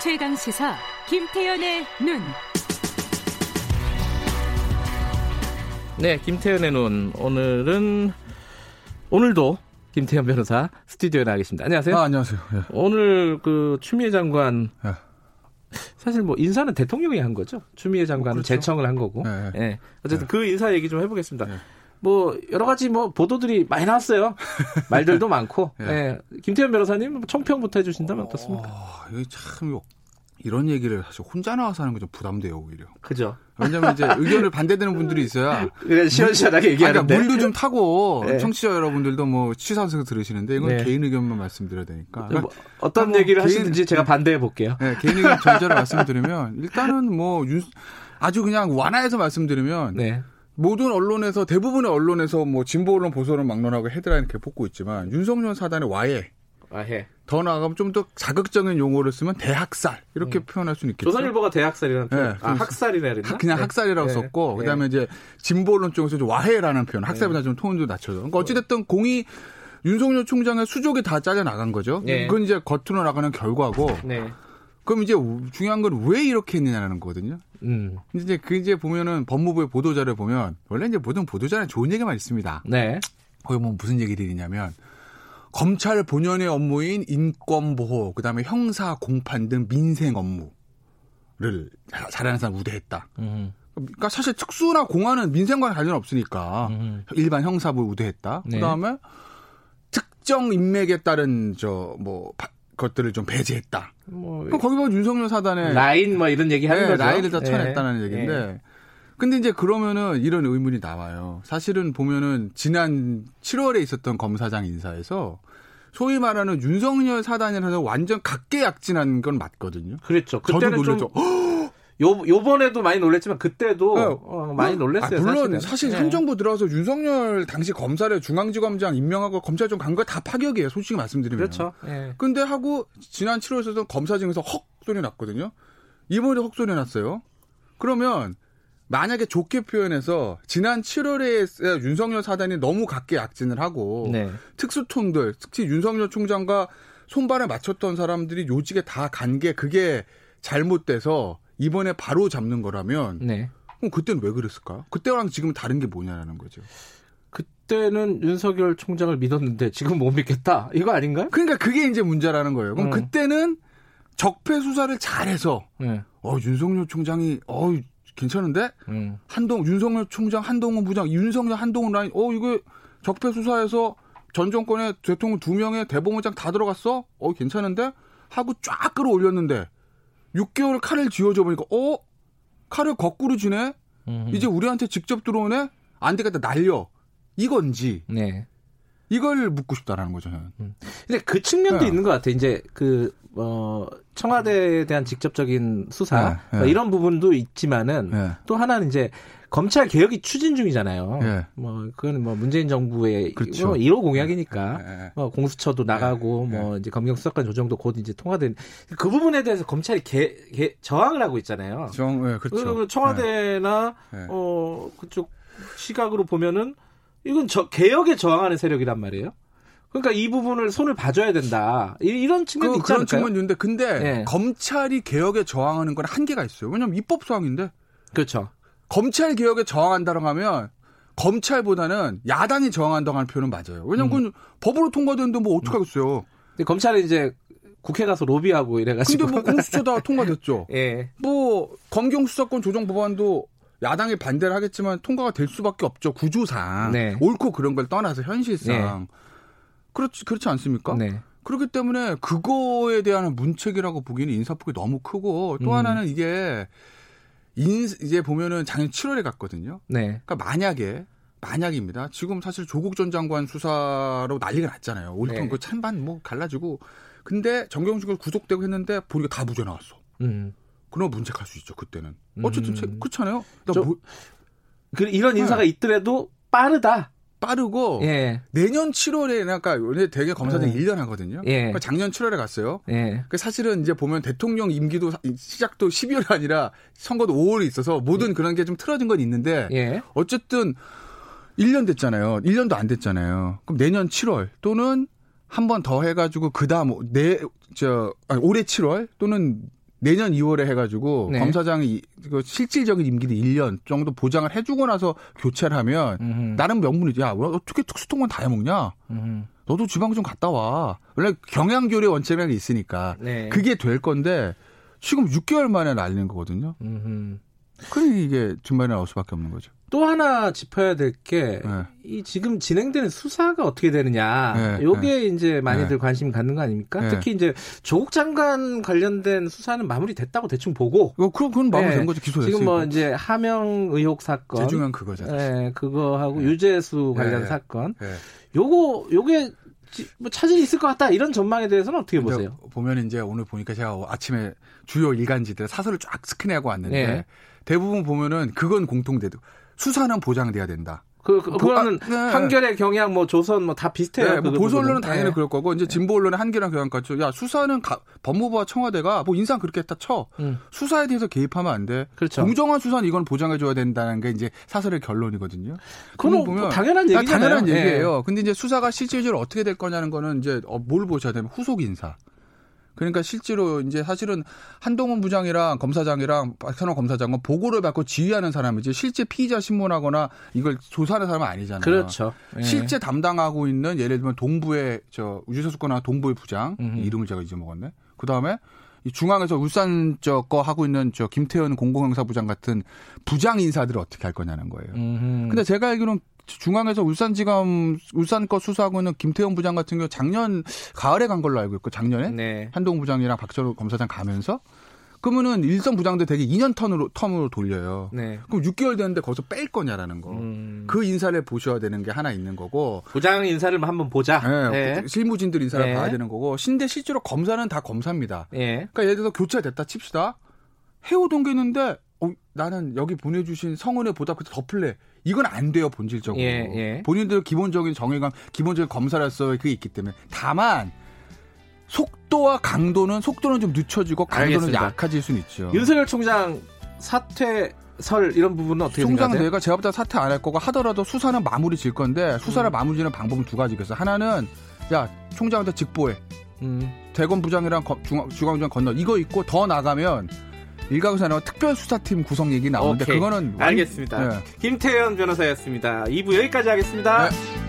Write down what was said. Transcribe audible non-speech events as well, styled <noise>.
최강 시사 김태현의 눈. 네, 김태현의 눈. 오늘은 오늘도 김태현 변호사 스튜디오에 나와 계십니다. 안녕하세요. 아, 안녕하세요. 예. 오늘 그 추미애 장관 예. 사실 뭐 인사는 대통령이 한 거죠. 추미애 장관은 그렇죠. 제청을 한 거고. 예. 예. 어쨌든 예. 그 인사 얘기 좀 해보겠습니다. 예. 뭐 여러 가지 뭐 보도들이 많이 나왔어요. <laughs> 말들도 많고. 예. 예. 김태현 변호사님 청평부터 해주신다면 어떻습니까? 어, 이게 참 이거 이런 얘기를 사실 혼자 나와서 하는 게 좀 부담돼요 오히려. 그죠. 왜냐면 이제 의견을 반대되는 분들이 있어야 <laughs> 시원시원하게 그러니까 얘기하는데. 물도 좀 타고 네. 청취자 여러분들도 뭐 취사에서 들으시는데 이건 네. 개인 의견만 말씀드려야 되니까. 뭐 어떤 뭐 얘기를 개인- 하시는지 제가 반대해 볼게요. 네, 개인 의견 전제로 말씀드리면 일단은 뭐 윤, 아주 그냥 완화해서 말씀드리면 네. 모든 언론에서 대부분의 언론에서 뭐 진보 언론 보수 언론 막론하고 헤드라인 이렇게 뽑고 있지만 윤석열 사단의 와해 아, 해. 더 나아가면 좀 더 자극적인 용어를 쓰면 대학살 이렇게 표현할 수는 있겠죠. 음. 조선일보가 대학살이라는 표현. 네, 아, 학살이라 그랬나? 그냥 네. 학살이라고 네. 썼고 네. 그다음에 이제 진보 언론 쪽에서 좀 와해라는 표현, 학살보다 좀 톤도 낮춰서. 그러니까 어찌 됐든 공이 윤석열 총장의 수족이 다 잘려 나간 거죠. 네. 그건 이제 겉으로 나가는 결과고. 네. 그럼 이제 중요한 건 왜 이렇게 했느냐는 거거든요. 음. 이제 그 이제 보면은 법무부의 보도자를 보면 원래 이제 모든 보도자는 좋은 얘기만 있습니다. 네. 거기 보면 무슨 얘기들이 있냐면 검찰 본연의 업무인 인권 보호, 그다음에 형사 공판 등 민생 업무를 자- 잘하는 사람 우대했다. 음. 그러니까 사실 특수나 공안은 민생과 관련 없으니까 음. 일반 형사부 우대했다. 네. 그다음에 특정 인맥에 따른 저 뭐 것들을 좀 배제했다. 뭐 그럼 거기 보면 윤석열 사단의 라인 뭐 이런 얘기 하는 네, 거죠. 라인을 다 예. 쳐냈다는 얘기인데. 예. 근데 이제 그러면은 이런 의문이 나와요. 사실은 보면은 지난 7월에 있었던 검사장 인사에서 소위 말하는 윤석열 사단이라서 완전 각계약진한 건 맞거든요. 그렇죠. 저도 그때는 좀. 요, 요번에도 많이 놀랬지만 그때도 네. 어, 많이 놀랬어요. 아, 물론 사실은. 사실 예. 현 정부 들어와서 윤석열 당시 검사를 중앙지검장 임명하고 검찰청 간 거 다 파격이에요. 솔직히 말씀드리면. 그렇죠. 예. 근데 하고 지난 7월에서 검사증에서 헉 소리 났거든요. 이번에 헉 소리 났어요. 그러면 만약에 좋게 표현해서 지난 7월에 윤석열 사단이 너무 각계 약진을 하고 네. 특수통들 특히 윤석열 총장과 손발을 맞췄던 사람들이 요직에 다 간 게 그게 잘못돼서 이번에 바로 잡는 거라면 네. 그럼 그때는 왜 그랬을까? 그때랑 지금 다른 게 뭐냐라는 거죠. 그때는 윤석열 총장을 믿었는데 지금 못 믿겠다. 이거 아닌가요? 그러니까 그게 이제 문제라는 거예요. 그럼 음. 그때는 적폐 수사를 잘해서 네. 어 윤석열 총장이 어 괜찮은데 음. 한동 윤석열 총장 한동훈 부장 윤석열 한동훈 라인 어 이거 적폐 수사에서 전 정권의 대통령 두 명의 대법원장 다 들어갔어 어 괜찮은데 하고 쫙 끌어올렸는데 6개월 칼을 쥐어줘 보니까 어? 칼을 거꾸로 쥐네? 음. 이제 우리한테 직접 들어오네? 안 되겠다. 날려. 이건지. 네. 이걸 묻고 싶다라는 거죠 저는. 근데 그 측면도 네. 있는 것 같아요. 이제 그, 어, 청와대에 대한 직접적인 수사, 네, 네. 뭐 이런 부분도 있지만은 네. 또 하나는 이제 검찰 개혁이 추진 중이잖아요. 네. 뭐, 그건 뭐 문재인 정부의 그렇죠. 뭐 1호 공약이니까. 네. 뭐 공수처도 나가고 네. 뭐 이제 검경 수사권 조정도 곧 이제 통과된 그 부분에 대해서 검찰이 개, 개- 저항을 하고 있잖아요. 정, 네, 그렇죠. 그 청와대나 네. 어 그쪽 시각으로 보면은 이건 저 개혁에 저항하는 세력이란 말이에요. 그러니까 이 부분을 손을 봐줘야 된다. 이, 런 측면도 그, 있지 그런 않을까요? 측면이 있는데 근데 네. 검찰이 개혁에 저항하는 건 한계가 있어요. 왜냐면 입법 사항인데 그렇죠. 검찰 개혁에 저항한다고 하면 검찰보다는 야당이 저항한다고 하는 표현은 맞아요. 왜냐면 그건 법으로 통과되는데 뭐 어떡하겠어요. 근데 검찰은 이제 국회 가서 로비하고 이래가지고. 근데 뭐 공수처 다 통과됐죠. <laughs> 예. 뭐 검경 수사권 조정 법안도 야당이 반대를 하겠지만 통과가 될 수밖에 없죠. 구조상. 네. 옳고 그런 걸 떠나서 현실상. 그렇지 그렇지 않습니까? 네. 그렇기 때문에 그거에 대한 문책이라고 보기에는 인사폭이 너무 크고 또 음. 하나는 이게 인 이제 보면은 작년 7월에 갔거든요. 네. 그러니까 만약에 만약입니다. 지금 사실 조국 전 장관 수사로 난리가 났잖아요. 올통 네. 그 찬반 뭐 갈라지고 근데 정경식을 구속되고 했는데 보니까 다 무죄 나왔어. 음. 그럼 문책할 수 있죠 그때는. 어쨌든 음. 체- 그렇잖아요. 나 저- 뭐, 그 이런 인사가 있더라도 빠르다. 빠르고 예. 내년 7월에 그러니까 원래 대개 검사들이 음. 1년 하거든요. 예. 그러니까 작년 7월에 갔어요. 예. 그 사실은 이제 보면 대통령 임기도 사- 시작도 12월이 아니라 선거도 5월에 있어서 모든 그런 게 좀 틀어진 건 있는데 예. 어쨌든 1년 됐잖아요. 1년도 안 됐잖아요. 그럼 내년 7월 또는 한 번 더 해가지고 그다음 내저 올해 7월 또는 내년 2월에 해가지고 네. 검사장이 그 실질적인 임기를 1년 정도 보장을 해주고 나서 교체를 하면 음흠. 나름 명분이지. 야, 왜 어떻게 특수통만 다 해먹냐? 음흠. 너도 지방 좀 갔다 와. 원래 경향교류 원칙이라는 게 있으니까 네. 그게 될 건데 지금 6개월 만에 날리는 거거든요. 음흠. 그러니 이게 중반에 나올 수밖에 없는 거죠. 또 하나 짚어야 될 게이 네. 지금 진행되는 수사가 어떻게 되느냐. 네, 요게 이제 많이들 네. 관심 갖는 거 아닙니까? 네. 특히 이제 조국 장관 관련된 수사는 마무리됐다고 대충 보고 어, 그럼 그건 마무리된 네. 거죠. 기소됐어요. 지금 뭐 이제 하명 의혹 사건 제일 중요한 그거잖아요. 네, 그거하고 네. 유재수 관련 네. 사건. 네. 요거 요게 지- 뭐 차질이 있을 것 같다. 이런 전망에 대해서는 어떻게 보세요? 보면 이제 오늘 보니까 제가 아침에 주요 일간지들 사설을 쫙 스캔하고 왔는데 네. 대부분 보면은 그건 공통돼도 수사는 보장돼야 된다. 그, 그 그거는 아, 네. 한겨레 경향 뭐 조선 뭐 다 비슷해요. 네, 뭐그 보수 언론은. 당연히 네. 그럴 거고 이제 진보 언론의 한계랑 교양까지 야 수사는 가- 법무부와 청와대가 뭐 인상 그렇게 했다 쳐 음, 수사에 대해서 개입하면 안 돼. 그렇죠. 공정한 수사는 이건 보장해 줘야 된다는 게 이제 사설의 결론이거든요. 그건 그걸 뭐 당연한 아, 얘기잖아요. 당연한 예. 얘기예요. 근데 이제 수사가 실질적으로 어떻게 될 거냐는 거는 이제 어, 뭘 보셔야 되면 후속 인사. 그러니까 실제로 이제 사실은 한동훈 부장이랑 검사장이랑 박찬호 검사장은 보고를 받고 지휘하는 사람이지 실제 피의자 신문하거나 이걸 조사하는 사람은 아니잖아요. 그렇죠. 예. 실제 담당하고 있는 예를 들면 동부의 저 우주소수권나 동부의 부장 음흠. 이름을 제가 잊어먹었네. 그 다음에 이 중앙에서 울산 저거 하고 있는 저 김태현 공공형사부장 같은 부장 인사들을 어떻게 할 거냐는 거예요. 음흠. 근데 제가 알기로는 중앙에서 울산지검 울산 거 수사하고 있는 김태형 부장 같은 경우 작년 가을에 간 걸로 알고 있고 작년에 네. 한동훈 부장이랑 박철호 검사장 가면서 그러면은 일선 부장들 되게 2년 턴으로 텀으로 돌려요. 네. 그럼 6개월 됐는데 거기서 뺄 거냐라는 거. 음. 그 인사를 보셔야 되는 게 하나 있는 거고. 부장 인사를 한번 보자. 예, 네. 실무진들 인사를 네. 봐야 되는 거고. 신데 실제로 검사는 다 검사입니다. 예. 그러니까 예를 들어서 교체됐다 칩시다. 해오던 게 있는데 어, 나는 여기 보내주신 성원에 보답 그때 덮을래. 이건 안 돼요 본질적으로. 예, 예. 본인들 기본적인 정의감, 기본적인 검사로서의 그게 있기 때문에 다만 속도와 강도는 속도는 좀 늦춰지고 강도는 알겠습니다. 약해질 수는 있죠. 윤석열 총장 사퇴 설 이런 부분은 어떻게 총장 생각하세요? 내가 제가 볼때 사퇴 안 할 거고 하더라도 수사는 마무리 질 건데 수사를 음. 마무리 지는 방법은 두 가지겠어. 하나는 야 총장한테 직보해. 음. 대검 부장이랑 거- 중앙, 중앙부장 건너 이거 있고 더 나가면 일각에서 나와 특별수사팀 구성 얘기 나오는데 오케이. 그거는 완- 알겠습니다. 네. 김태현 변호사였습니다. 2부 여기까지 하겠습니다. 네.